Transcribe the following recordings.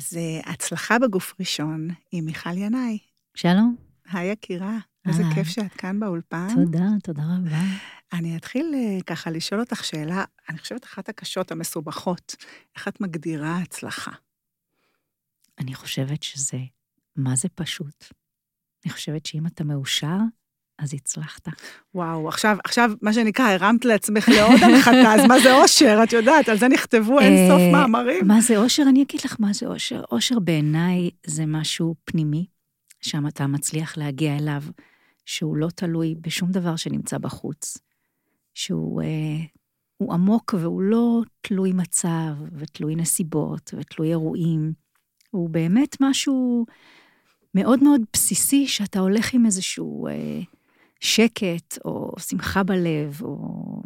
אז uh, הצלחה בגוף ראשון עם מיכל ינאי. שלום. היי יקירה, איזה כיף שאת כאן באולפן. תודה, תודה רבה. אני אתחיל uh, ככה לשאול אותך שאלה, אני חושבת אחת הקשות, המסובכות, איך את מגדירה הצלחה? אני חושבת שזה, מה זה פשוט? אני חושבת שאם אתה מאושר, אז הצלחת. וואו, עכשיו, עכשיו, מה שנקרא, הרמת לעצמך לעוד הנחתה, אז מה זה אושר? את יודעת, על זה נכתבו אין סוף אה, מאמרים. מה זה אושר? אני אגיד לך מה זה אושר. אושר בעיניי זה משהו פנימי, שם אתה מצליח להגיע אליו, שהוא לא תלוי בשום דבר שנמצא בחוץ, שהוא אה, עמוק והוא לא תלוי מצב, ותלוי נסיבות, ותלוי אירועים. הוא באמת משהו מאוד מאוד בסיסי, שאתה הולך עם איזשהו... אה, שקט, או שמחה בלב, או...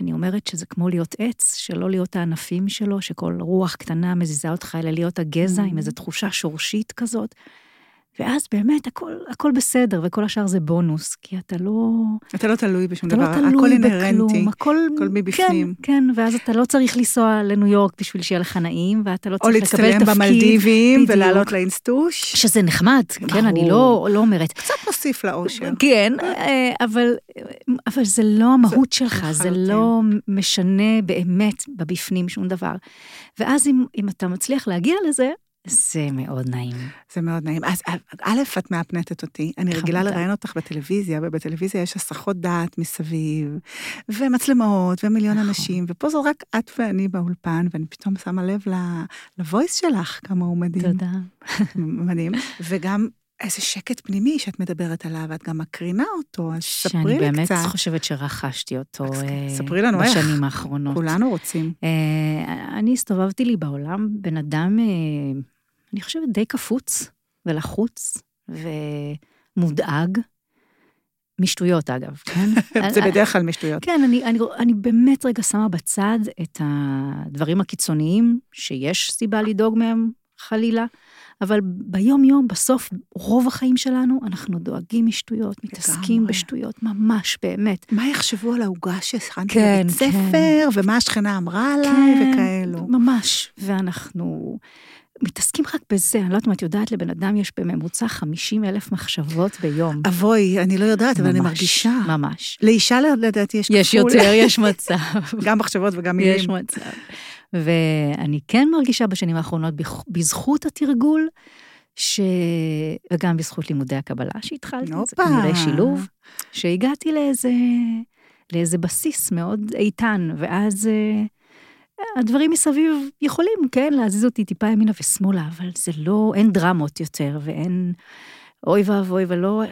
אני אומרת שזה כמו להיות עץ, שלא להיות הענפים שלו, שכל רוח קטנה מזיזה אותך, אלא להיות הגזע mm. עם איזו תחושה שורשית כזאת. ואז באמת הכל, הכל בסדר, וכל השאר זה בונוס, כי אתה לא... אתה לא תלוי בשום אתה דבר, לא תלוי הכל אינהרנטי, בכלום, הכל... הכל מבפנים. כן, כן, ואז אתה לא צריך לנסוע לניו יורק בשביל שיהיה לך נעים, ואתה לא צריך לקבל תפקיד. או להצטלם במלדיבים. ולעלות לאינסטוש. שזה נחמד, כן, אני לא, לא אומרת. קצת מוסיף לאושר. כן, אה, אבל, אבל זה לא המהות שלך, זה לא משנה באמת בבפנים שום דבר. ואז אם, אם אתה מצליח להגיע לזה, זה מאוד נעים. זה מאוד נעים. אז א', את מאפנטת אותי, אני רגילה לראיין אותך בטלוויזיה, ובטלוויזיה יש הסחות דעת מסביב, ומצלמות, ומיליון נכון. אנשים, ופה זו רק את ואני באולפן, ואני פתאום שמה לב לוויס שלך, כמה הוא מדהים. תודה. מדהים. וגם איזה שקט פנימי שאת מדברת עליו, ואת גם מקרינה אותו, אז ספרי לי קצת. שאני באמת חושבת שרכשתי אותו ספרי לנו איך. בשנים האחרונות. כולנו רוצים. אה, אני הסתובבתי לי בעולם בן אדם, אה, אני חושבת, די קפוץ ולחוץ ומודאג. משטויות אגב, כן? זה בדרך כלל משטויות. כן, אני, אני, אני באמת רגע שמה בצד את הדברים הקיצוניים, שיש סיבה לדאוג מהם, חלילה, אבל ביום-יום, בסוף, רוב החיים שלנו, אנחנו דואגים משטויות, מתעסקים בשטויות, ממש, באמת. מה יחשבו על העוגה שהכנתי כן, בבית ספר, כן. ומה השכנה אמרה עליי, כן, וכאלו. ממש, ואנחנו מתעסקים רק בזה, אני לא יודעת אם את יודעת, לבן אדם יש בממוצע 50 אלף מחשבות ביום. אבוי, אני לא יודעת, אבל אני מרגישה. ממש. לאישה לדעתי יש כפול. יש יותר, יש מצב. גם מחשבות וגם מילים. יש מצב. ואני כן מרגישה בשנים האחרונות, בזכות התרגול, ש... וגם בזכות לימודי הקבלה שהתחלתי, זה. כנראה שילוב, שהגעתי לאיזה, לאיזה בסיס מאוד איתן, ואז אה, הדברים מסביב יכולים, כן, להזיז אותי טיפה ימינה ושמאלה, אבל זה לא, אין דרמות יותר, ואין, אוי ואבוי, ולא,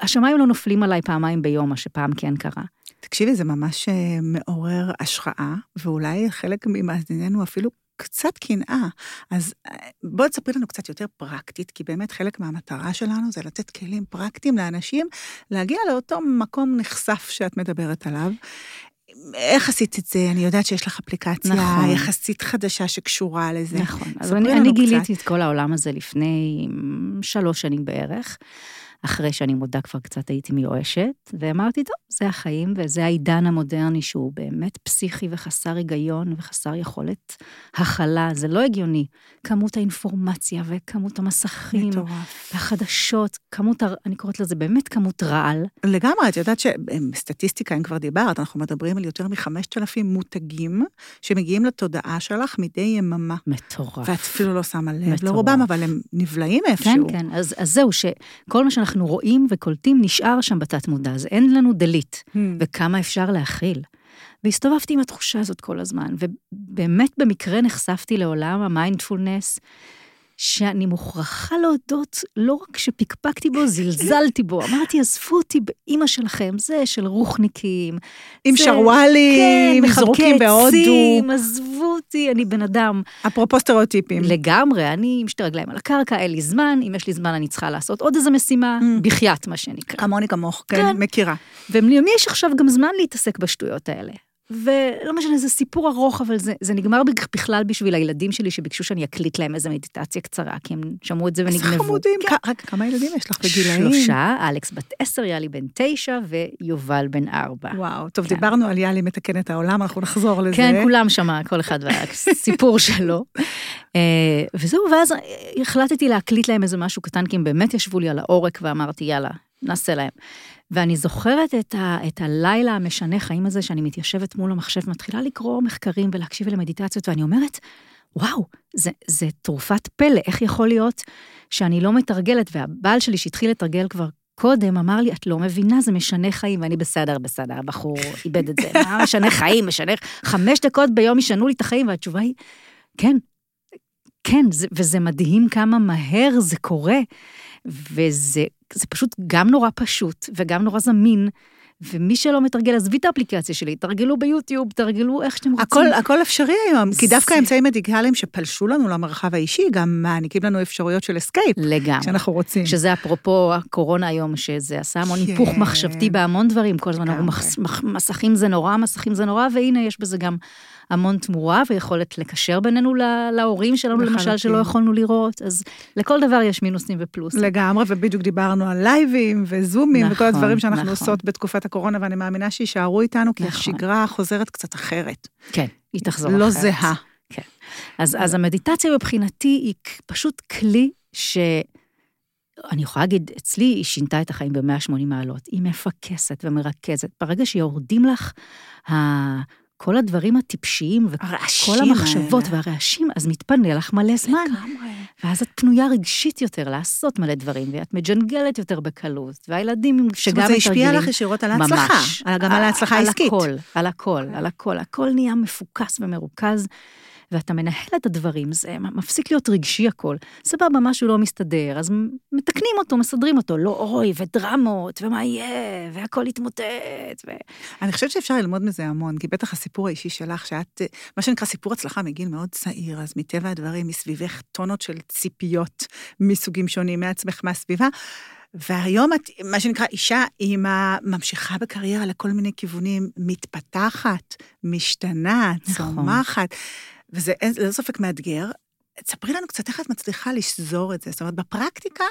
השמיים לא נופלים עליי פעמיים ביום, מה שפעם כן קרה. תקשיבי, זה ממש אה, מעורר השראה, ואולי חלק ממאזיננו אפילו קצת קנאה. אז אה, בואי תספרי לנו קצת יותר פרקטית, כי באמת חלק מהמטרה שלנו זה לתת כלים פרקטיים לאנשים להגיע לאותו מקום נחשף שאת מדברת עליו. איך עשית את זה? אני יודעת שיש לך אפליקציה נכון. יחסית חדשה שקשורה לזה. נכון. אז אני, אני. גיליתי את כל העולם הזה לפני שלוש שנים בערך, אחרי שאני מודה כבר קצת הייתי מיואשת, ואמרתי, טוב, זה החיים וזה העידן המודרני שהוא באמת פסיכי וחסר היגיון וחסר יכולת הכלה, זה לא הגיוני. כמות האינפורמציה וכמות המסכים, מטורף. והחדשות, כמות, הר- אני קוראת לזה באמת כמות רעל. לגמרי, את יודעת שבסטטיסטיקה, אם כבר דיברת, אנחנו מדברים על יותר מ-5,000 מותגים שמגיעים לתודעה שלך מדי יממה. מטורף. ואת אפילו לא שמה לב מטורף. לרובם, אבל הם נבלעים כן, איפשהו. כן, אז, אז זהו, שכל מה שאנחנו רואים וקולטים נשאר שם בתת מודע, אז אין לנו דלית, Hmm. וכמה אפשר להכיל. והסתובבתי עם התחושה הזאת כל הזמן, ובאמת במקרה נחשפתי לעולם המיינדפולנס, שאני מוכרחה להודות, לא רק שפקפקתי בו, זלזלתי בו. אמרתי, עזבו אותי באימא שלכם, זה של רוחניקים. עם זה- שרוואלים, כן, זרוקים מחבקי בהודו. עצים, עזבו אותי, אני בן אדם. אפרופו סטריאוטיפים. לגמרי, אני עם שתי רגליים על הקרקע, אין לי זמן, אם יש לי זמן אני צריכה לעשות עוד איזה משימה, אממ. בחייאת מה שנקרא. כמוני כמוך, כן, כן. מכירה. ולמי יש עכשיו גם זמן להתעסק בשטויות האלה? ולא משנה, זה סיפור ארוך, אבל זה, זה נגמר בכלל בשביל הילדים שלי שביקשו שאני אקליט להם איזה מדיטציה קצרה, כי הם שמעו את זה ונגנבו. איזה חמודים, כן. רק כמה ילדים יש לך בגילאים? שלושה, אלכס בת עשר, יאלי בן תשע ויובל בן ארבע. וואו, טוב, כן. דיברנו על יאלי מתקן את העולם, אנחנו נחזור לזה. כן, כולם שם, כל אחד והסיפור שלו. אה, וזהו, ואז החלטתי להקליט להם איזה משהו קטן, כי הם באמת ישבו לי על העורק ואמרתי, יאללה, נעשה להם. ואני זוכרת את, ה, את הלילה המשנה חיים הזה, שאני מתיישבת מול המחשב, מתחילה לקרוא מחקרים ולהקשיב למדיטציות, ואני אומרת, וואו, זה, זה תרופת פלא, איך יכול להיות שאני לא מתרגלת, והבעל שלי שהתחיל לתרגל כבר קודם, אמר לי, את לא מבינה, זה משנה חיים, ואני בסדר, בסדר, הבחור איבד את זה, מה משנה חיים, משנה, חמש דקות ביום ישנו לי את החיים, והתשובה היא, כן, כן, זה, וזה מדהים כמה מהר זה קורה, וזה זה פשוט גם נורא פשוט וגם נורא זמין. ומי שלא מתרגל, עזבי את האפליקציה שלי, תרגלו ביוטיוב, תרגלו איך שאתם רוצים. הכל, הכל אפשרי היום, זה... כי דווקא האמצעים הדיגיטליים שפלשו לנו למרחב האישי, גם מעניקים לנו אפשרויות של escape. לגמרי. כשאנחנו רוצים. שזה אפרופו הקורונה היום, שזה עשה המון כן. היפוך מחשבתי בהמון דברים, כל הזמן אנחנו מס, מסכים זה נורא, מסכים זה נורא, והנה יש בזה גם המון תמורה ויכולת לקשר בינינו להורים שלנו, למשל, שלא יכולנו לראות, אז לכל דבר יש מינוסים ופלוסים. לגמרי, ובדיוק דיברנו על לייבים וזומים נכון, וכל הדברים שאנחנו נכון. עושות בתקופת הקורונה, ואני מאמינה שיישארו איתנו, כי נכון. השגרה חוזרת קצת אחרת. כן, היא תחזור לא אחרת. לא זהה. כן. אז, אז המדיטציה מבחינתי היא פשוט כלי ש... אני יכולה להגיד, אצלי היא שינתה את החיים ב-180 מעלות. היא מפקסת ומרכזת. ברגע שיורדים לך כל הדברים הטיפשיים, וכל המחשבות האלה. והרעשים, אז מתפנה לך מלא זמן. לגמרי. ואז את פנויה רגשית יותר לעשות מלא דברים, ואת מג'נגלת יותר בקלות, והילדים שגם מתרגלים... זאת אומרת, זה השפיע לך ישירות על ההצלחה. ממש. גם על ההצלחה העסקית. על הכל, על הכל, על הכל. הכל נהיה מפוקס ומרוכז. ואתה מנהל את הדברים, זה מפסיק להיות רגשי הכל. סבבה, משהו לא מסתדר, אז מתקנים אותו, מסדרים אותו, לא אוי, ודרמות, ומה יהיה, והכל יתמוטט. ו... אני חושבת שאפשר ללמוד מזה המון, כי בטח הסיפור האישי שלך, שאת, מה שנקרא סיפור הצלחה מגיל מאוד צעיר, אז מטבע הדברים, מסביבך טונות של ציפיות מסוגים שונים מעצמך, מהסביבה. והיום את, מה שנקרא, אישה אימא, ממשיכה בקריירה לכל מיני כיוונים, מתפתחת, משתנה, צומחת. נכון. וזה ללא ספק מאתגר. תספרי לנו קצת איך את מצליחה לשזור את זה. זאת אומרת, בפרקטיקה,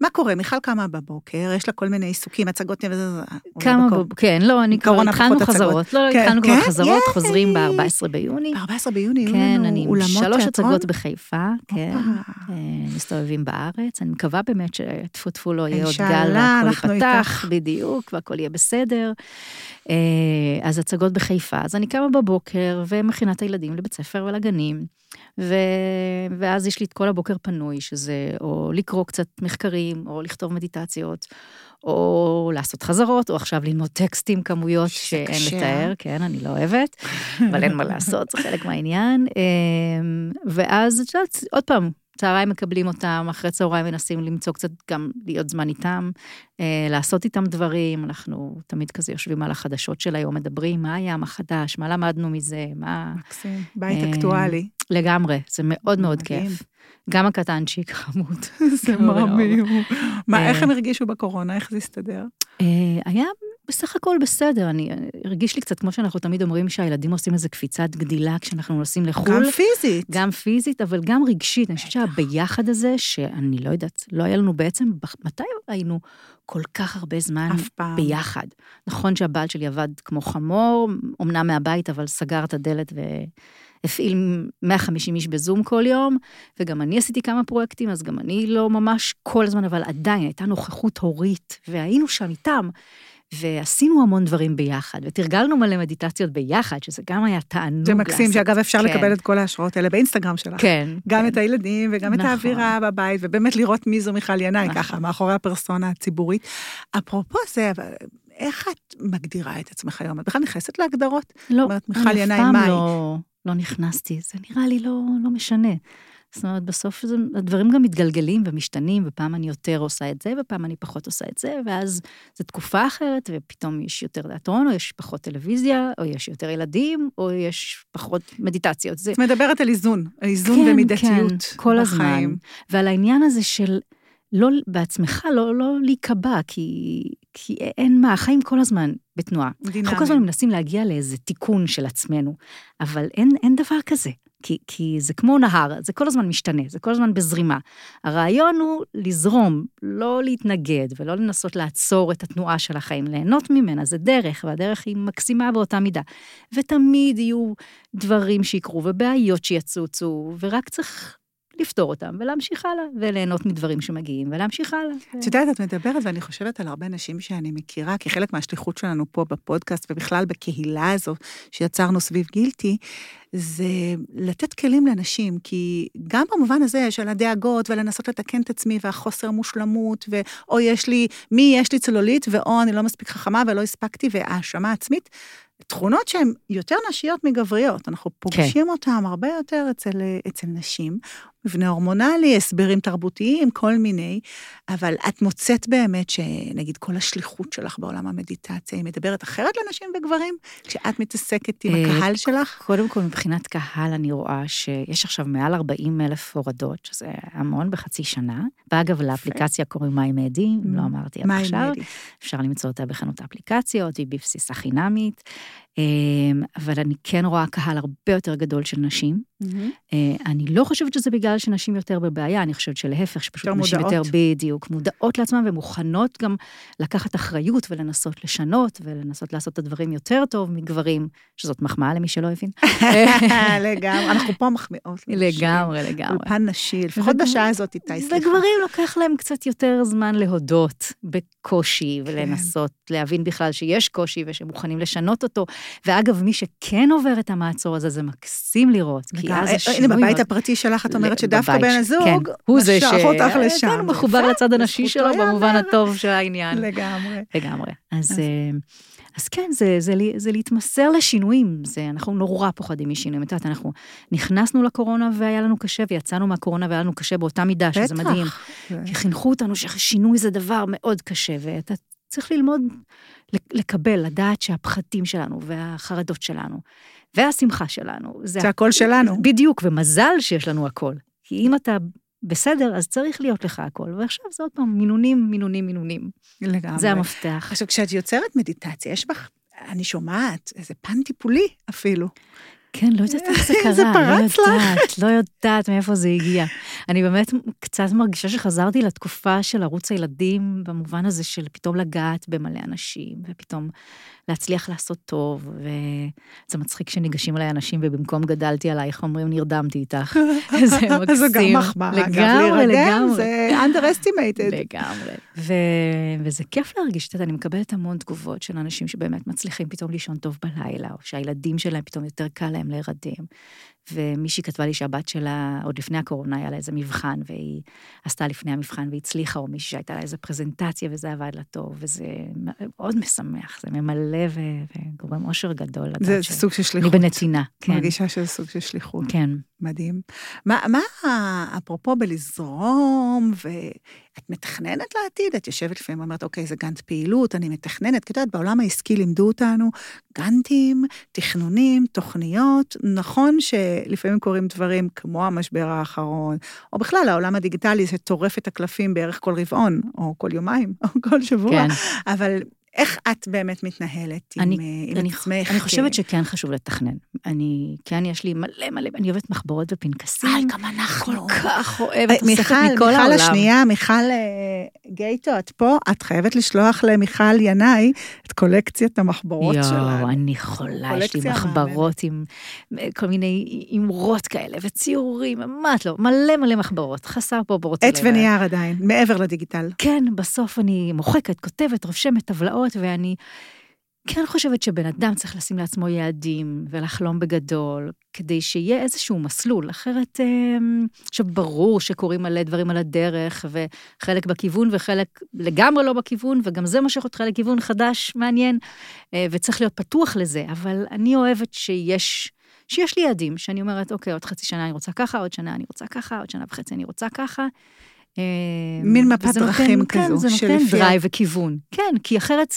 מה קורה? מיכל קמה בבוקר, יש לה כל מיני עיסוקים, הצגות וזה... כמה בבוקר, כן, לא, אני כבר התחלנו חזרות. לא, כן, התחלנו כבר כן? חזרות, חוזרים ב-14 ביוני. ב-14 ביוני יהיו לנו כן, אני שלוש הצגות בחיפה, כן, אה, מסתובבים בארץ. אני מקווה באמת שטפו טפו לא יהיה עוד גל, והכל ייפתח, בדיוק, והכל יהיה בסדר. אה, אז הצגות בחיפה, אז אני קמה בבוקר ומכינה את הילדים לבית ספר ולגנים, ו... ואז יש לי את כל הבוקר פנוי, שזה או לקרוא קצת מחקרים, או לכתוב מדיטציות, או לעשות חזרות, או עכשיו ללמוד טקסטים, כמויות שאין לתאר, כן, אני לא אוהבת, אבל אין מה לעשות, זה חלק מהעניין. אה, ואז, את יודעת, עוד פעם, צהריים מקבלים אותם, אחרי צהריים מנסים למצוא קצת גם להיות זמן איתם, אה, לעשות איתם דברים, אנחנו תמיד כזה יושבים על החדשות של היום, מדברים, מה היה, מה חדש, מה למדנו מזה, מה... מקסים, בית אה, אקטואלי. לגמרי, זה מאוד מאוד כיף. גם הקטנצ'יק חמוד. זה מאמי. מה, איך אה, הם הרגישו בקורונה, איך זה הסתדר? אה, היה בסך הכל בסדר, אני, הרגיש לי קצת כמו שאנחנו תמיד אומרים שהילדים עושים איזו קפיצת גדילה כשאנחנו נוסעים לחו"ל. גם פיזית. גם פיזית, אבל גם רגשית. אני חושבת שהביחד הזה, שאני לא יודעת, לא היה לנו בעצם, מתי היינו כל כך הרבה זמן ביחד? נכון שהבעל שלי עבד כמו חמור, אמנם מהבית, אבל סגר את הדלת ו... הפעיל 150 איש בזום כל יום, וגם אני עשיתי כמה פרויקטים, אז גם אני לא ממש כל הזמן, אבל עדיין הייתה נוכחות הורית, והיינו שם איתם. ועשינו המון דברים ביחד, ותרגלנו מלא מדיטציות ביחד, שזה גם היה תענוג זה מקסים, לעשות. שאגב אפשר כן. לקבל את כל ההשראות האלה באינסטגרם שלך. כן. גם כן. את הילדים וגם נכון. את האווירה בבית, ובאמת לראות מי זו מיכל ינאי, נכון. ככה, מאחורי הפרסונה הציבורית. אפרופו זה, איך את מגדירה את עצמך היום? את בכלל נכנסת להגדרות? לא, אומרת, אני אף פעם לא, לא נכנסתי, זה נראה לי לא, לא משנה. זאת אומרת, בסוף זה, הדברים גם מתגלגלים ומשתנים, ופעם אני יותר עושה את זה, ופעם אני פחות עושה את זה, ואז זו תקופה אחרת, ופתאום יש יותר תיאטרון, או יש פחות טלוויזיה, או יש יותר ילדים, או יש פחות מדיטציות. זה... את מדברת על איזון, על איזון כן, ומידתיות כן, כל בחיים. הזמן. ועל העניין הזה של לא, בעצמך לא, לא להיקבע, כי, כי אין מה, החיים כל הזמן בתנועה. דינמי. אנחנו כל הזמן מנסים להגיע לאיזה תיקון של עצמנו, אבל אין, אין דבר כזה. כי, כי זה כמו נהר, זה כל הזמן משתנה, זה כל הזמן בזרימה. הרעיון הוא לזרום, לא להתנגד ולא לנסות לעצור את התנועה של החיים, ליהנות ממנה, זה דרך, והדרך היא מקסימה באותה מידה. ותמיד יהיו דברים שיקרו ובעיות שיצוצו, ורק צריך לפתור אותם ולהמשיך הלאה, וליהנות מדברים שמגיעים ולהמשיך הלאה. את יודעת, את מדברת, ואני חושבת על הרבה נשים שאני מכירה, כי חלק מהשליחות שלנו פה בפודקאסט, ובכלל בקהילה הזו שיצרנו סביב גילטי, זה לתת כלים לנשים, כי גם במובן הזה של הדאגות ולנסות לתקן את עצמי והחוסר מושלמות, ואו יש לי, מי יש לי צלולית, ואו אני לא מספיק חכמה ולא הספקתי, והאשמה עצמית, תכונות שהן יותר נשיות מגבריות, אנחנו פוגשים כן. אותן הרבה יותר אצל, אצל נשים, מבנה הורמונלי, הסברים תרבותיים, כל מיני, אבל את מוצאת באמת שנגיד כל השליחות שלך בעולם המדיטציה, היא מדברת אחרת לנשים וגברים, כשאת מתעסקת עם הקהל שלך? קודם כל, מבחינת קהל, אני רואה שיש עכשיו מעל 40 אלף הורדות, שזה המון בחצי שנה. ואגב, לאפליקציה קוראים מים מדי, אם לא אמרתי עד עכשיו. אפשר למצוא אותה בחנות האפליקציות, היא בבסיסה חינמית. אמ, אבל אני כן רואה קהל הרבה יותר גדול של נשים. Mm-hmm. אני לא חושבת שזה בגלל שנשים יותר בבעיה, אני חושבת שלהפך, שפשוט נשים מודעות. יותר בדיוק, מודעות לעצמן ומוכנות גם לקחת אחריות ולנסות לשנות ולנסות לעשות את הדברים יותר טוב מגברים, שזאת מחמאה למי שלא הבין. לגמרי, אנחנו פה מחמיאות. לגמרי, לגמרי. אולפן נשי, לפחות בשעה הזאת איתי, סליחה. לגברים לוקח להם קצת יותר זמן להודות בקושי ולנסות כן. להבין בכלל שיש קושי ושמוכנים לשנות אותו. ואגב, מי שכן עובר את המעצור הזה, זה מקסים לראות, כי אז השינוי... הנה, בבית הפרטי שלך את אומרת שדווקא בן הזוג, כן, הוא זה ש... אותך לשם. כן, הוא מחובר לצד הנשי שלו במובן הטוב של העניין. לגמרי. לגמרי. אז... אה, אז כן, זה, זה, זה להתמסר לשינויים, זה, אנחנו נורא פוחדים משינויים. את יודעת, אנחנו נכנסנו לקורונה והיה לנו קשה, ויצאנו מהקורונה והיה לנו קשה באותה מידה, שזה מדהים. כי חינכו אותנו ששינוי זה דבר מאוד קשה, ואתה צריך ללמוד לקבל, לדעת שהפחדים שלנו והחרדות שלנו והשמחה שלנו, זה, זה הכל שלנו. בדיוק, ומזל שיש לנו הכל. כי אם אתה בסדר, אז צריך להיות לך הכל. ועכשיו זה עוד פעם מינונים, מינונים, מינונים. לגמרי. זה המפתח. עכשיו, כשאת יוצרת מדיטציה, יש בך, אני שומעת, איזה פן טיפולי אפילו. כן, לא יודעת איך זה קרה. זה פרץ לא יודעת, לא יודעת מאיפה זה הגיע. אני באמת קצת מרגישה שחזרתי לתקופה של ערוץ הילדים, במובן הזה של פתאום לגעת במלא אנשים, ופתאום להצליח לעשות טוב, וזה מצחיק שניגשים אליי אנשים, ובמקום גדלתי עלייך, אומרים, נרדמתי איתך. זה מקסים. זה גם מחמאה, לגמרי, לגמרי. זה underestimated. לגמרי. ו... וזה כיף להרגיש, את יודעת, אני מקבלת המון תגובות של אנשים שבאמת מצליחים פתאום לישון טוב בלילה, או שהילדים שלהם פתאום יותר קל להם להירדם. ומישהי כתבה לי שהבת שלה, עוד לפני הקורונה היה לה איזה מבחן, והיא עשתה לפני המבחן והצליחה, או מישהי שהייתה לה איזה פרזנטציה וזה עבד לה טוב, וזה מאוד משמח, זה ממלא וגורם אושר גדול. זה ש... סוג של שליחות. אני בנתינה, כן. מרגישה שזה סוג של שליחות. כן. מדהים. מה, מה אפרופו בלזרום, ואת מתכננת לעתיד? את יושבת לפעמים ואומרת, אוקיי, זה גאנט פעילות, אני מתכננת. כי את יודעת, בעולם העסקי לימדו אותנו גאנטים, תכנונים, תוכניות. נכון שלפעמים קורים דברים כמו המשבר האחרון, או בכלל העולם הדיגיטלי שטורף את הקלפים בערך כל רבעון, או כל יומיים, או כל שבוע, כן. אבל איך את באמת מתנהלת אני, עם, עם אני, עצמך? אני חושבת שכן חשוב לתכנן. אני, כן, יש לי מלא מלא, אני אוהבת מחברות ופנקסים. איי, גם אנחנו. כל כך אוהבת, אוספת מכל העולם. מיכל השנייה, מיכל אה, גייטו, את פה, את חייבת לשלוח למיכל ינאי את קולקציית המחברות יו, שלנו. יואו, אני חולה, יש לי מחברות עם אה, כל מיני אמרות כאלה, וציורים, מה את לא, מלא מלא מחברות, חסר פרופורציה. עט ונייר עדיין, מעבר לדיגיטל. כן, בסוף אני מוחקת, כותבת, רושמת טבלאות. אחרות, ואני כן חושבת שבן אדם צריך לשים לעצמו יעדים ולחלום בגדול, כדי שיהיה איזשהו מסלול, אחרת אמ, עכשיו ברור שקורים מלא דברים על הדרך, וחלק בכיוון וחלק לגמרי לא בכיוון, וגם זה מושך אותך לכיוון חדש, מעניין, אה, וצריך להיות פתוח לזה, אבל אני אוהבת שיש... שיש לי יעדים, שאני אומרת, אוקיי, עוד חצי שנה אני רוצה ככה, עוד שנה אני רוצה ככה, עוד שנה וחצי אני רוצה ככה, מין מפת דרכים כזו. כן, זה נותן drive וכיוון. כן, כי אחרת,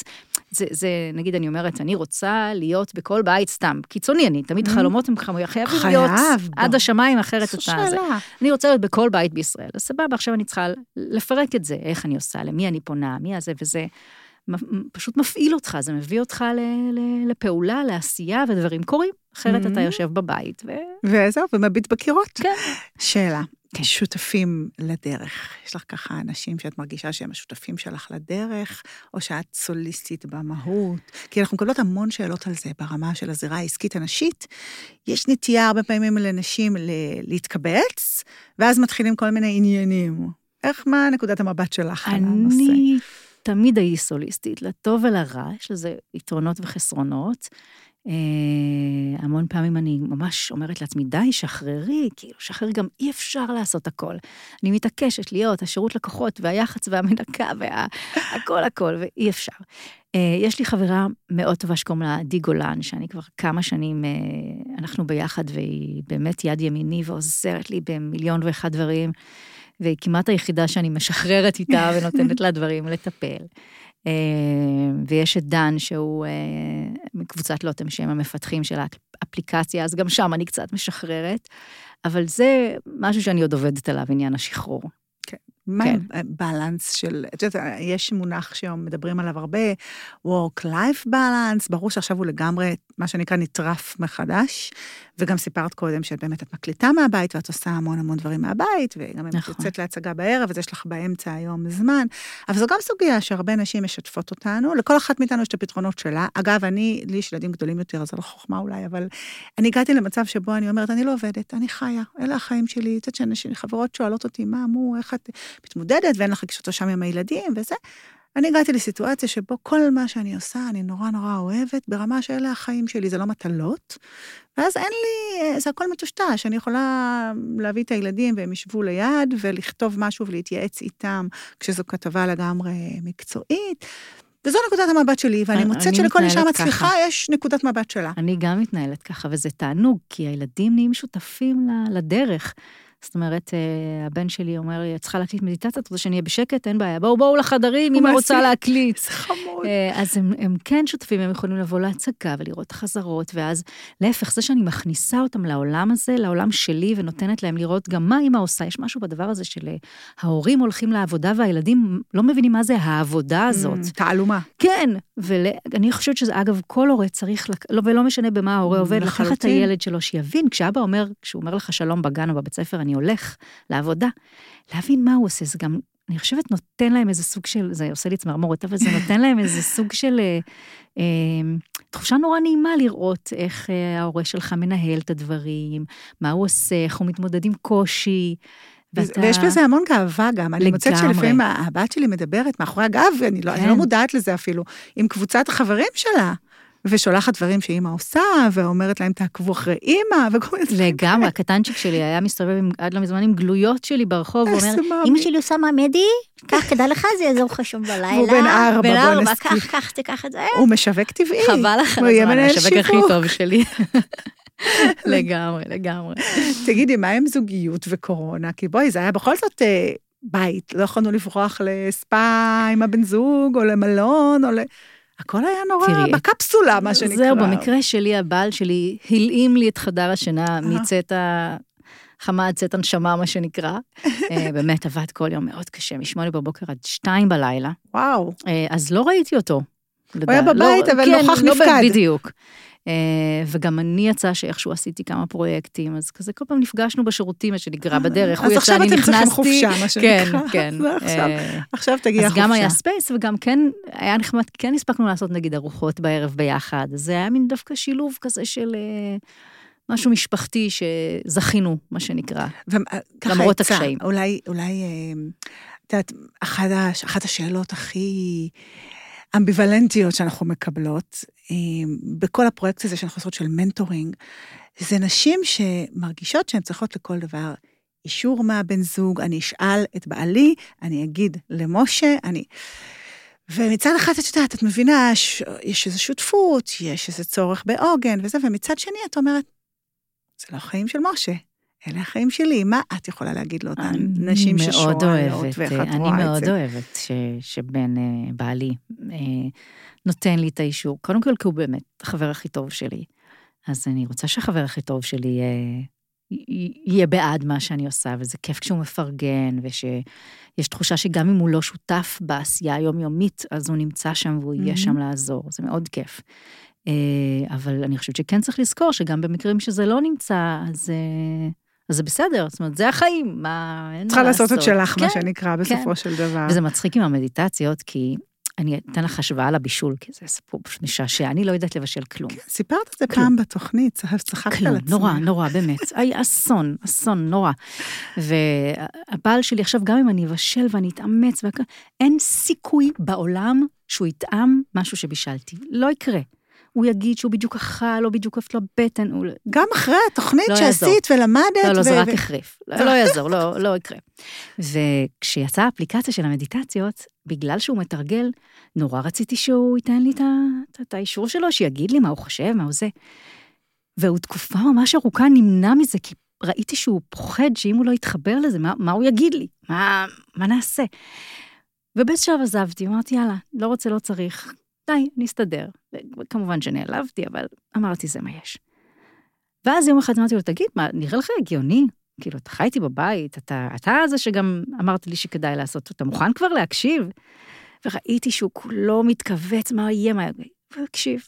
זה, זה, נגיד, אני אומרת, אני רוצה להיות בכל בית סתם. קיצוני אני, תמיד mm. חלומות הם חייבים להיות עד השמיים, אחרת אתה... זה. אני רוצה להיות בכל בית בישראל. אז סבבה, עכשיו אני צריכה לפרק את זה, איך אני עושה, למי אני פונה, מי הזה וזה. פשוט מפעיל אותך, זה מביא אותך לפעולה, לעשייה, ודברים קורים. אחרת אתה mm-hmm. יושב בבית ו... וזהו, ומביט בקירות. כן. שאלה, שותפים לדרך. יש לך ככה אנשים שאת מרגישה שהם השותפים שלך לדרך, או שאת סוליסטית במהות? כי אנחנו מקבלות המון שאלות על זה ברמה של הזירה העסקית הנשית. יש נטייה הרבה פעמים לנשים להתקבץ, ואז מתחילים כל מיני עניינים. איך, מה נקודת המבט שלך על הנושא? אני תמיד הייתי סוליסטית, לטוב ולרע, יש לזה יתרונות וחסרונות. אה, המון פעמים אני ממש אומרת לעצמי, די, שחררי, כאילו, שחררי גם אי אפשר לעשות הכל. אני מתעקשת להיות השירות לקוחות והיח"צ והמנקה והכל הכל, ואי אפשר. אה, יש לי חברה מאוד טובה שקוראים לה עדי גולן, שאני כבר כמה שנים, אה, אנחנו ביחד, והיא באמת יד ימיני ועוזרת לי במיליון ואחד דברים, והיא כמעט היחידה שאני משחררת איתה ונותנת לה דברים לטפל. אה, ויש את דן, שהוא אה, מקבוצת לוטם, שהם המפתחים של האפליקציה, אז גם שם אני קצת משחררת, אבל זה משהו שאני עוד עובדת עליו, עניין השחרור. כן. מה כן. בלנס של, את יודעת, יש מונח שמדברים עליו הרבה, Work-Life Balance, ברור שעכשיו הוא לגמרי, מה שנקרא, נטרף מחדש, וגם סיפרת קודם שאת באמת את מקליטה מהבית, ואת עושה המון המון דברים מהבית, וגם נכון. את יוצאת להצגה בערב, אז יש לך באמצע היום זמן, אבל זו גם סוגיה שהרבה נשים משתפות אותנו, לכל אחת מאיתנו יש את הפתרונות שלה. אגב, אני, לי יש ילדים גדולים יותר, אז זו לא חוכמה אולי, אבל אני הגעתי למצב שבו אני אומרת, אני לא עובדת, אני חיה, אלה החיים שלי. את יודעת שאנשים, חברות שואלות אותי, מה, מו, איך את מתמודדת, ואין לך רגשות אשם עם הילדים, וזה. אני הגעתי לסיטואציה שבו כל מה שאני עושה, אני נורא נורא אוהבת, ברמה שאלה החיים שלי, זה לא מטלות. ואז אין לי, זה הכל מטושטש, אני יכולה להביא את הילדים והם ישבו ליד ולכתוב משהו ולהתייעץ איתם כשזו כתבה לגמרי מקצועית. וזו נקודת המבט שלי, ואני מוצאת שלכל אישה מצליחה יש נקודת מבט שלה. אני גם מתנהלת ככה, וזה תענוג, כי הילדים נהיים שותפים לדרך. זאת אומרת, אה, הבן שלי אומר לי, את צריכה להקליט מדיטציה, את רוצה שאני אהיה בשקט? אין בעיה, בואו, בואו לחדרים, אמא רוצה להקליט. זה חמוד. אה, אז הם, הם כן שותפים, הם יכולים לבוא להצגה ולראות את החזרות, ואז להפך, זה שאני מכניסה אותם לעולם הזה, לעולם שלי, ונותנת להם לראות גם מה אמא עושה. יש משהו בדבר הזה של אה, ההורים הולכים לעבודה והילדים לא מבינים מה זה העבודה הזאת. תעלומה. כן, ואני חושבת שזה, אגב, כל הורה צריך, לא, ולא משנה במה ההורה עובד, לקחת את הילד שלו, שיבין, כשאבא אומר, כשהוא אומר לך שלום בגן או בבית ספר, אני הולך לעבודה, להבין מה הוא עושה, זה גם, אני חושבת, נותן להם איזה סוג של, זה עושה לי צמרמורת, אבל זה נותן להם איזה סוג של אה, אה, תחושה נורא נעימה לראות איך אה, ההורה שלך מנהל את הדברים, מה הוא עושה, איך הוא מתמודד עם קושי. ואתה... ויש בזה המון גאווה גם. אני מוצאת שלפעמים הבת שלי מדברת מאחורי הגב, ואני לא, כן. לא מודעת לזה אפילו, עם קבוצת החברים שלה. ושולחת דברים שאימא עושה, ואומרת להם, תעקבו אחרי אימא, וכל מיני דברים. לגמרי, הקטנצ'יק שלי היה מסתובב עד לא מזמן עם גלויות שלי ברחוב, הוא אומר, אימא שלי עושה ממדי, קח, כדאי לך, זה יעזור לך שום בלילה. הוא בן ארבע, בוא נזכיר. קח, קח, תיקח את זה. הוא משווק טבעי. חבל לך על הזמן, המשווק הכי טוב שלי. לגמרי, לגמרי. תגידי, מה עם זוגיות וקורונה? כי בואי, זה היה בכל זאת אה, בית, לא יכולנו לברוח לספא עם הבן זוג, או למלון, או ל... הכל היה נורא תראי, בקפסולה, מה שנקרא. זהו, במקרה שלי, הבעל שלי הלאים לי את חדר השינה מצאת חמה עד צאת הנשמה, מה שנקרא. אה, באמת עבד כל יום מאוד קשה, משמונה בבוקר עד שתיים בלילה. וואו. אה, אז לא ראיתי אותו. הוא היה בבית, לא, אבל כן, נוכח לא נפקד. בדיוק. אה, וגם אני יצא שאיכשהו עשיתי כמה פרויקטים, אז כזה כל פעם נפגשנו בשירותים, מה שנקרא, בדרך, הוא יצא, אני נכנסתי. אז עכשיו אתם צריכים חופשה, מה שנקרא. כן, כן. עכשיו תגיע החופשה. אז גם היה space, וגם כן, היה נחמד, כן הספקנו לעשות נגיד ארוחות בערב ביחד, זה היה מין דווקא שילוב כזה של... משהו משפחתי שזכינו, מה שנקרא, למרות הקשיים. אולי, אולי, את יודעת, אחת השאלות הכי אמביוולנטיות שאנחנו מקבלות אה, בכל הפרויקט הזה שאנחנו עושות של mentoring, זה נשים שמרגישות שהן צריכות לכל דבר אישור מהבן זוג, אני אשאל את בעלי, אני אגיד למשה, אני... ומצד אחד, את יודעת, את מבינה, יש איזו שותפות, יש איזה צורך בעוגן וזה, ומצד שני את אומרת, זה לא החיים של משה. אלה החיים שלי, מה את יכולה להגיד לאותן נשים ששואלות, ואיך את רואה את זה? אני מאוד אוהבת ש, שבן uh, בעלי uh, נותן לי את האישור. קודם כל, כי הוא באמת החבר הכי טוב שלי. אז אני רוצה שהחבר הכי טוב שלי uh, יהיה בעד מה שאני עושה, וזה כיף כשהוא מפרגן, ושיש תחושה שגם אם הוא לא שותף בעשייה היומיומית, אז הוא נמצא שם והוא יהיה שם לעזור, זה מאוד כיף. אה, אבל אני חושבת שכן צריך לזכור שגם במקרים שזה לא נמצא, אז... אז זה בסדר, זאת אומרת, זה החיים, מה, אין מה לעשות. צריכה לעשות את שלך, כן, מה שנקרא, בסופו כן. של דבר. וזה מצחיק עם המדיטציות, כי אני אתן לך השוואה לבישול, כי זה סיפור פשוט משעשע, אני לא יודעת לבשל כלום. כן, סיפרת את זה כלום. פעם בתוכנית, צחקת על עצמך. נורא, נורא, באמת. היה אסון, אסון, נורא. והבעל שלי עכשיו, גם אם אני אבשל ואני אתאמץ, והכל, אין סיכוי בעולם שהוא יטעם משהו שבישלתי. לא יקרה. הוא יגיד שהוא בדיוק אכל, או בדיוק עפת לו בטן. הוא... גם אחרי התוכנית לא שעשית יעזור. ולמדת. לא, לא, ו... זה רק החריף. לא, לא יעזור, לא, לא יקרה. וכשיצאה האפליקציה של המדיטציות, בגלל שהוא מתרגל, נורא רציתי שהוא ייתן לי את האישור שלו, שיגיד לי מה הוא חושב, מה הוא זה. והוא תקופה ממש ארוכה נמנע מזה, כי ראיתי שהוא פוחד שאם הוא לא יתחבר לזה, מה, מה הוא יגיד לי? מה, מה נעשה? ובאיזה שלב עזבתי, אמרתי, יאללה, לא רוצה, לא צריך, די, נסתדר. וכמובן שנעלבתי, אבל אמרתי, זה מה יש. ואז יום אחד אמרתי לו, תגיד, מה, נראה לך הגיוני? כאילו, אתה חי איתי בבית, אתה, אתה זה שגם אמרת לי שכדאי לעשות, אתה מוכן כבר להקשיב? וראיתי שהוא כולו מתכווץ, מה יהיה, מה... והוא הקשיב.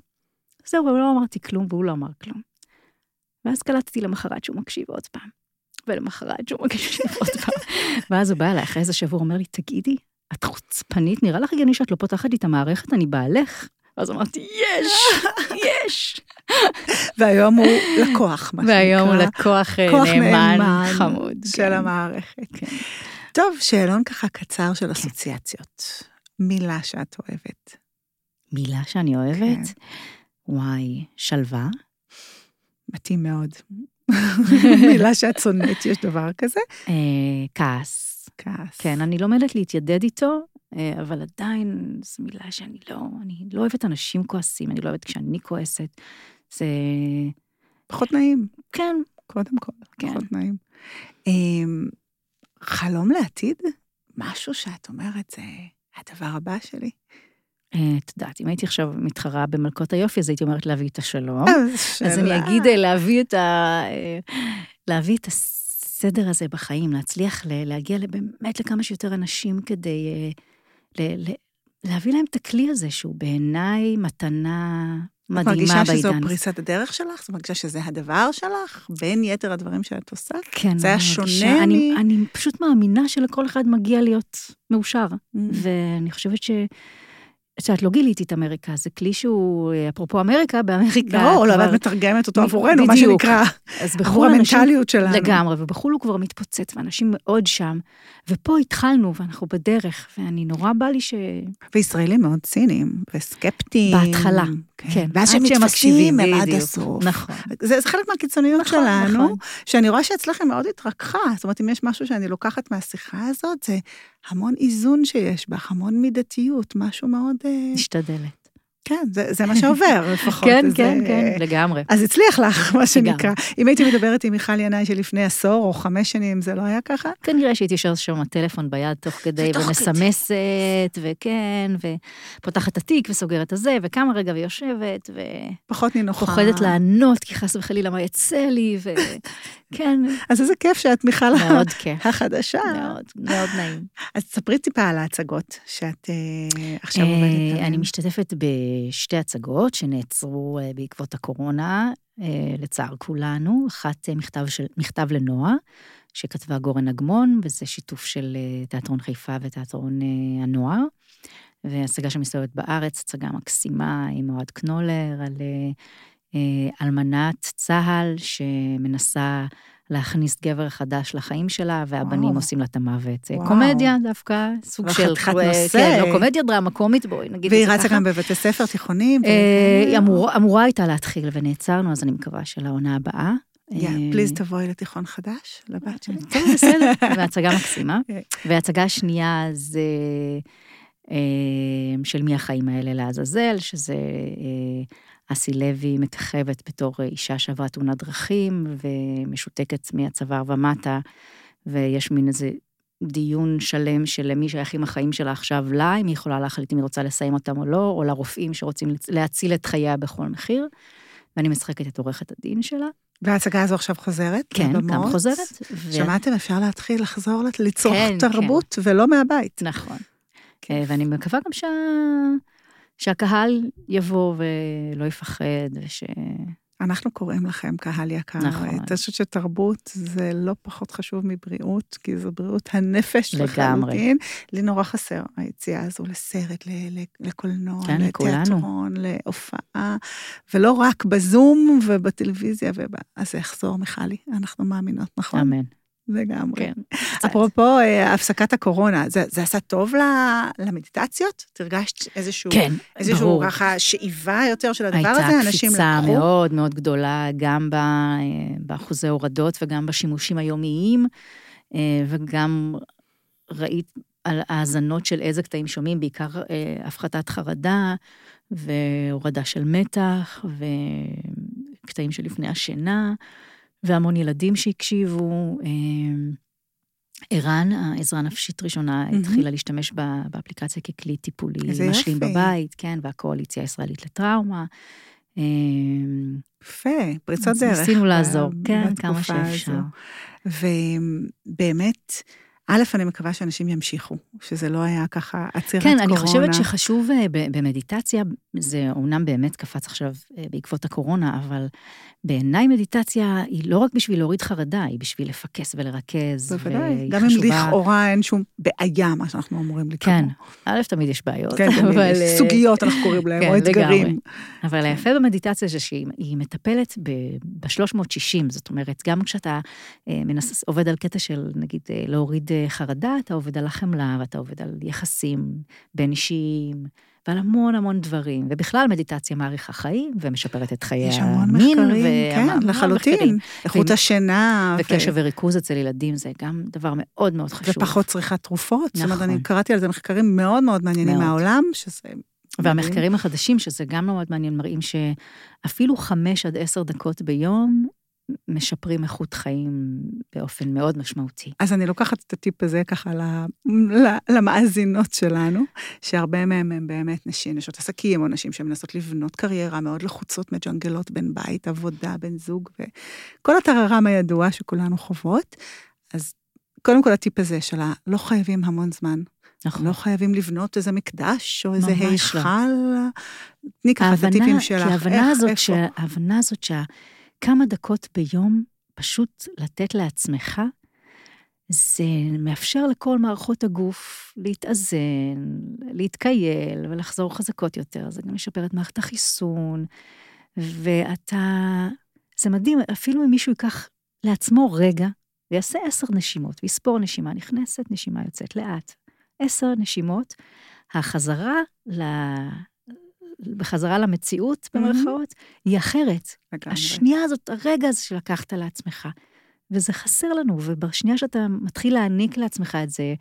זהו, אבל לא אמרתי כלום, והוא לא אמר כלום. ואז קלטתי למחרת שהוא מקשיב עוד פעם. ולמחרת שהוא מקשיב עוד פעם. ואז הוא בא אליי אחרי איזה שבוע, אומר לי, תגידי, את חוצפנית, נראה לך הגיוני שאת לא פותחת לי את המערכת, אני בעלך. אז אמרתי, יש, יש. והיום הוא לקוח, מה שנקרא. והיום הוא לקוח אה, נאמן, חמוד. של כן. המערכת. כן. טוב, שאלון ככה קצר של אסוציאציות. מילה שאת אוהבת. מילה שאני אוהבת? כן. וואי, שלווה. מתאים מאוד. מילה שאת שונאת, יש דבר כזה? אה, כעס. כעס. כן, אני לומדת להתיידד איתו, אה, אבל עדיין זו מילה שאני לא, אני לא אוהבת אנשים כועסים, אני לא אוהבת כשאני כועסת. זה... פחות נעים. כן. קודם כל, כן. פחות נעים. אמ, חלום לעתיד? משהו שאת אומרת, זה הדבר הבא שלי. אה, את יודעת, אם הייתי עכשיו מתחרה במלכות היופי, אז הייתי אומרת להביא את השלום. אז אני אגיד להביא את ה... להביא את הס... הסדר הזה בחיים, להצליח להגיע באמת לכמה שיותר אנשים כדי אה, להביא להם את הכלי הזה, שהוא בעיניי מתנה מדהימה בעידן. את מרגישה שזו פריסת הדרך שלך? את מרגישה שזה הדבר שלך, בין יתר הדברים שאת עושה? כן. זה היה שונה מ... אני, אני פשוט מאמינה שלכל אחד מגיע להיות מאושר, mm. ואני חושבת ש... את יודעת, לא גיליתי את אמריקה, זה כלי שהוא, אפרופו אמריקה, באמריקה לא, לא, את מתרגמת אותו עבורנו, מה שנקרא, עבור המנטליות שלנו. לגמרי, ובחו"ל הוא כבר מתפוצץ, ואנשים מאוד שם. ופה התחלנו, ואנחנו בדרך, ואני נורא בא לי ש... וישראלים מאוד ציניים, וסקפטיים. בהתחלה, כן. כן. ואז שהם מתפסים, הם עד הסוף. נכון. זה, זה חלק מהקיצוניות נכון, שלנו, נכון. שאני רואה שאצלכם מאוד התרככה. זאת אומרת, אם יש משהו שאני לוקחת מהשיחה הזאת, זה המון איזון שיש בך, המון מידתיות, משהו מאוד... משתדלת. כן, זה, זה מה שעובר לפחות. כן, זה, כן, כן, לגמרי. אז הצליח לך, מה שנקרא. אם הייתי מדברת עם מיכל ינאי של לפני עשור או חמש שנים, זה לא היה ככה? כנראה שהייתי יושבת שם הטלפון ביד תוך כדי, ומסמסת, וכן, ופותחת את התיק וסוגרת את הזה, וקמה רגע ויושבת, ו... פחות נינוחה. פוחדת לענות, כי חס וחלילה מה יצא לי, וכן. אז איזה כיף שאת מיכל מאוד כיף. החדשה. מאוד, מאוד נעים. אז תספרי טיפה על ההצגות שאת אה, עכשיו עובדת אה, עליהן. אני משתתפת ב... שתי הצגות שנעצרו אה, בעקבות הקורונה, אה, לצער כולנו. אחת אה, מכתב, של, מכתב לנועה, שכתבה גורן אגמון, וזה שיתוף של תיאטרון חיפה ותיאטרון הנוער. והצגה שמסתובבת בארץ, הצגה מקסימה עם אוהד קנולר על אלמנת צה"ל שמנסה להכניס גבר חדש לחיים שלה, והבנים וואו. עושים לה את המוות. וואו. קומדיה דווקא, סוג של... וחתיכת נושא. כן, לא קומדיה דרמה קומית, בואי נגיד. והיא רצה גם בבתי ספר תיכוניים. אה, היא אמור, אמורה הייתה להתחיל ונעצרנו, אז אני מקווה שלעונה הבאה. פליז אה, תבואי לתיכון חדש, לבת שלי. כן, בסדר, והצגה מקסימה. והצגה השנייה זה אה, של מי החיים האלה לעזאזל, שזה אסי לוי מככבת בתור אישה שעברה תאונת דרכים ומשותקת מהצוואר ומטה, ויש מין איזה דיון שלם של למי שייכים החיים שלה עכשיו לה, אם היא יכולה להחליט אם היא רוצה לסיים אותם או לא, או לרופאים שרוצים להציל את חייה בכל מחיר. ואני משחקת את עורכת הדין שלה. וההצגה הזו עכשיו חוזרת? כן, לבמות? גם חוזרת. ו- שמעתם, אפשר להתחיל לחזור לצרוך כן, תרבות ולא מהבית. נכון. אה, ואני מקווה גם שה... שהקהל יבוא ולא יפחד, וש... אנחנו קוראים לכם, קהל יקר. נכון. אני חושבת שתרבות זה לא פחות חשוב מבריאות, כי זו בריאות הנפש לגמרי. לחלוטין. לי נורא חסר היציאה הזו לסרט, לקולנוע, כן. לתיאטרון, להופעה, ולא רק בזום ובטלוויזיה, וב... אז זה יחזור, מיכלי, אנחנו מאמינות, נכון? אמן. לגמרי. כן. קצת. אפרופו אה, הפסקת הקורונה, זה, זה עשה טוב למדיטציות? תרגשת איזשהו, כן, איזשהו ברור. ככה שאיבה יותר של הדבר הייתה הזה? אנשים קפיצה? מאוד מאוד גדולה, גם ב- אה, באחוזי הורדות וגם בשימושים היומיים, אה, וגם ראית על האזנות של איזה קטעים שומעים, בעיקר הפחתת חרדה והורדה של מתח וקטעים של לפני השינה, והמון ילדים שהקשיבו. אה, ערן, העזרה הנפשית ראשונה. התחילה להשתמש באפליקציה ככלי טיפולי משלים. בבית, כן, והקואליציה הישראלית לטראומה. אה, יפה, פריצות אז דרך. ניסינו לעזור, כן, בתקופה כמה שאפשר. הזו. ובאמת, א', אני מקווה שאנשים ימשיכו, שזה לא היה ככה עצירת כן, קורונה. אני חושבת שחשוב אה, במדיטציה, זה אומנם באמת קפץ עכשיו אה, בעקבות הקורונה, אבל בעיניי מדיטציה היא לא רק בשביל להוריד חרדה, היא בשביל לפקס ולרכז, בוודאי, גם אם חשובה. לכאורה אין שום בעיה, מה שאנחנו אמורים לקרוא. כן, א', תמיד יש בעיות, כן, תמיד אבל... יש אה, סוגיות, אנחנו קוראים להם, כן, או אתגרים. לגמרי. אבל היפה במדיטציה זה שהיא היא מטפלת ב-360, זאת אומרת, גם כשאתה מנס, עובד על קטע של, נגיד, להוריד חרדה, אתה עובד על החמלה, ואתה עובד על יחסים בין אישיים, ועל המון המון דברים. ובכלל, מדיטציה מאריכה חיים, ומשפרת את חיי יש המון המין. מחקרים, כן, לחלוטין. איכות ו- השינה. ו- וקשב וריכוז אצל ילדים זה גם דבר מאוד מאוד חשוב. ופחות צריכת תרופות. זאת אומרת, נכון. אני קראתי על זה מחקרים מאוד מאוד מעניינים מאוד. מהעולם, שזה... והמחקרים החדשים, שזה גם מאוד מעניין, מראים שאפילו חמש עד עשר דקות ביום משפרים איכות חיים באופן מאוד משמעותי. אז אני לוקחת את הטיפ הזה ככה למאזינות שלנו, שהרבה מהם הם באמת נשים, נשות עסקים, או נשים שמנסות לבנות קריירה מאוד לחוצות, מג'נגלות בין בית, עבודה, בן זוג, וכל הטררם הידוע שכולנו חוות. אז קודם כל הטיפ הזה של ה- לא חייבים המון זמן, נכון. לא חייבים לבנות איזה מקדש או איזה לא. היכל. תני ככה את הטיפים שלך. כי ההבנה הזאת, איפה. שה, ההבנה הזאת שהכמה דקות ביום פשוט לתת לעצמך, זה מאפשר לכל מערכות הגוף להתאזן, להתקייל ולחזור חזקות יותר. זה גם משפר את מערכת החיסון, ואתה... זה מדהים, אפילו אם מישהו ייקח לעצמו רגע ויעשה עשר נשימות, ויספור נשימה נכנסת, נשימה יוצאת לאט. עשר נשימות, החזרה. בחזרה למציאות, במרכאות, היא אחרת. לגמרי. השנייה הזאת, הרגע הזה שלקחת לעצמך. וזה חסר לנו, ובשנייה שאתה מתחיל להעניק לעצמך את זה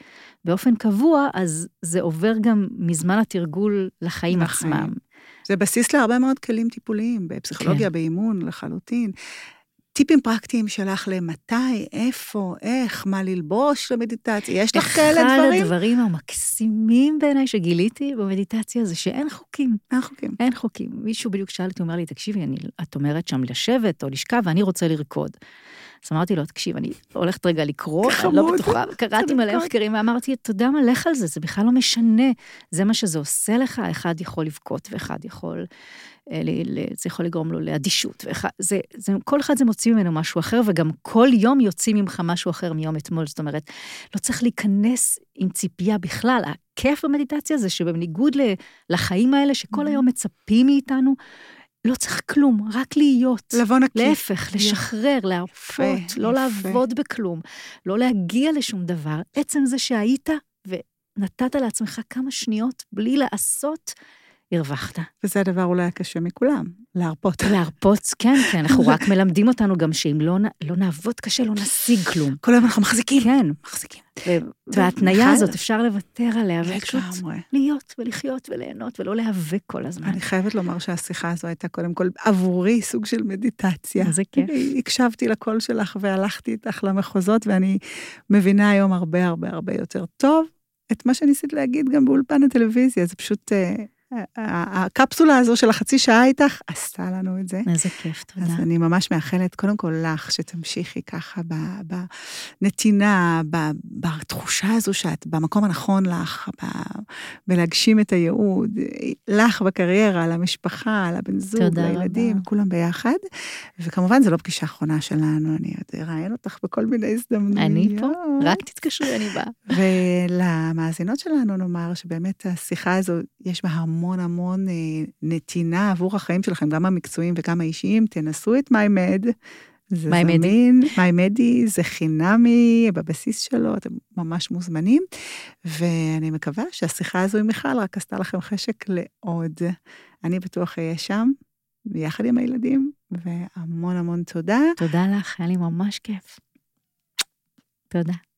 באופן קבוע, אז זה עובר גם מזמן התרגול לחיים לחיים. עצמם. זה בסיס להרבה מאוד כלים טיפוליים, בפסיכולוגיה, כן. באימון, לחלוטין. טיפים פרקטיים שלך למתי, איפה, איך, מה ללבוש למדיטציה, יש לך כאלה אחד דברים? הדברים המקסימים בעיניי שגיליתי במדיטציה זה שאין חוקים. אין חוקים. אין חוקים. מישהו בדיוק שאל אותי, אומר לי, תקשיבי, אני, את אומרת שם לשבת או לשכב, ואני רוצה לרקוד. אז אמרתי לו, תקשיב, אני הולכת רגע לקרוא, אני לא. בטוחה, קראתי מלא. מחקרים, ואמרתי, אתה יודע מה, לך על זה, זה בכלל לא משנה. זה מה שזה עושה לך, אחד יכול לבכות ואחד יכול, אה, זה יכול לגרום לו לאדישות, ואחד, זה, זה, כל אחד זה מוציא ממנו משהו אחר, וגם כל יום יוצאים ממך משהו אחר מיום אתמול, זאת אומרת, לא צריך להיכנס עם ציפייה בכלל. הכיף במדיטציה זה שבניגוד לחיים האלה, שכל היום מצפים מאיתנו, לא צריך כלום, רק להיות. לבוא נקי. להפך, לשחרר, להרפות, לא יפה. לעבוד בכלום, לא להגיע לשום דבר. עצם זה שהיית ונתת לעצמך כמה שניות בלי לעשות, הרווחת. וזה הדבר אולי הקשה מכולם, להרפות. להרפות, כן, כן, אנחנו רק מלמדים אותנו גם שאם לא, לא נעבוד קשה, לא נשיג כלום. כל היום אנחנו מחזיקים. כן, מחזיקים. וההתניה הזאת, אפשר לוותר עליה, ופשוט. להיות ולחיות וליהנות ולא להיאבק כל הזמן. אני חייבת לומר שהשיחה הזו הייתה קודם כל עבורי סוג של מדיטציה. איזה כיף. הקשבתי לקול שלך והלכתי איתך למחוזות, ואני מבינה היום הרבה הרבה הרבה יותר טוב את מה שניסית להגיד גם באולפן הטלוויזיה. זה פשוט, אה, הקפסולה הזו של החצי שעה איתך עשתה לנו את זה. איזה כיף, תודה. אז אני ממש מאחלת, קודם כל לך, שתמשיכי ככה בנתינה, בתחושה הזו שאת במקום הנכון לך, בלהגשים את הייעוד, לך בקריירה, למשפחה, לבן זוג, לילדים, רבה. כולם ביחד. וכמובן, זו לא פגישה אחרונה שלנו, אני עוד אראיין אותך בכל מיני הזדמנויות. אני פה, רק תתקשרי, אני באה. ולמאזינות שלנו נאמר שבאמת השיחה הזו, יש בה המון המון אה, נתינה עבור החיים שלכם, גם המקצועיים וגם האישיים. תנסו את MyMed. זה My זמין, MyMedi זה חינמי בבסיס שלו, אתם ממש מוזמנים. ואני מקווה שהשיחה הזו עם מיכל רק עשתה לכם חשק לעוד. אני בטוח אהיה שם, ביחד עם הילדים, והמון המון תודה. תודה לך, היה לי ממש כיף. תודה.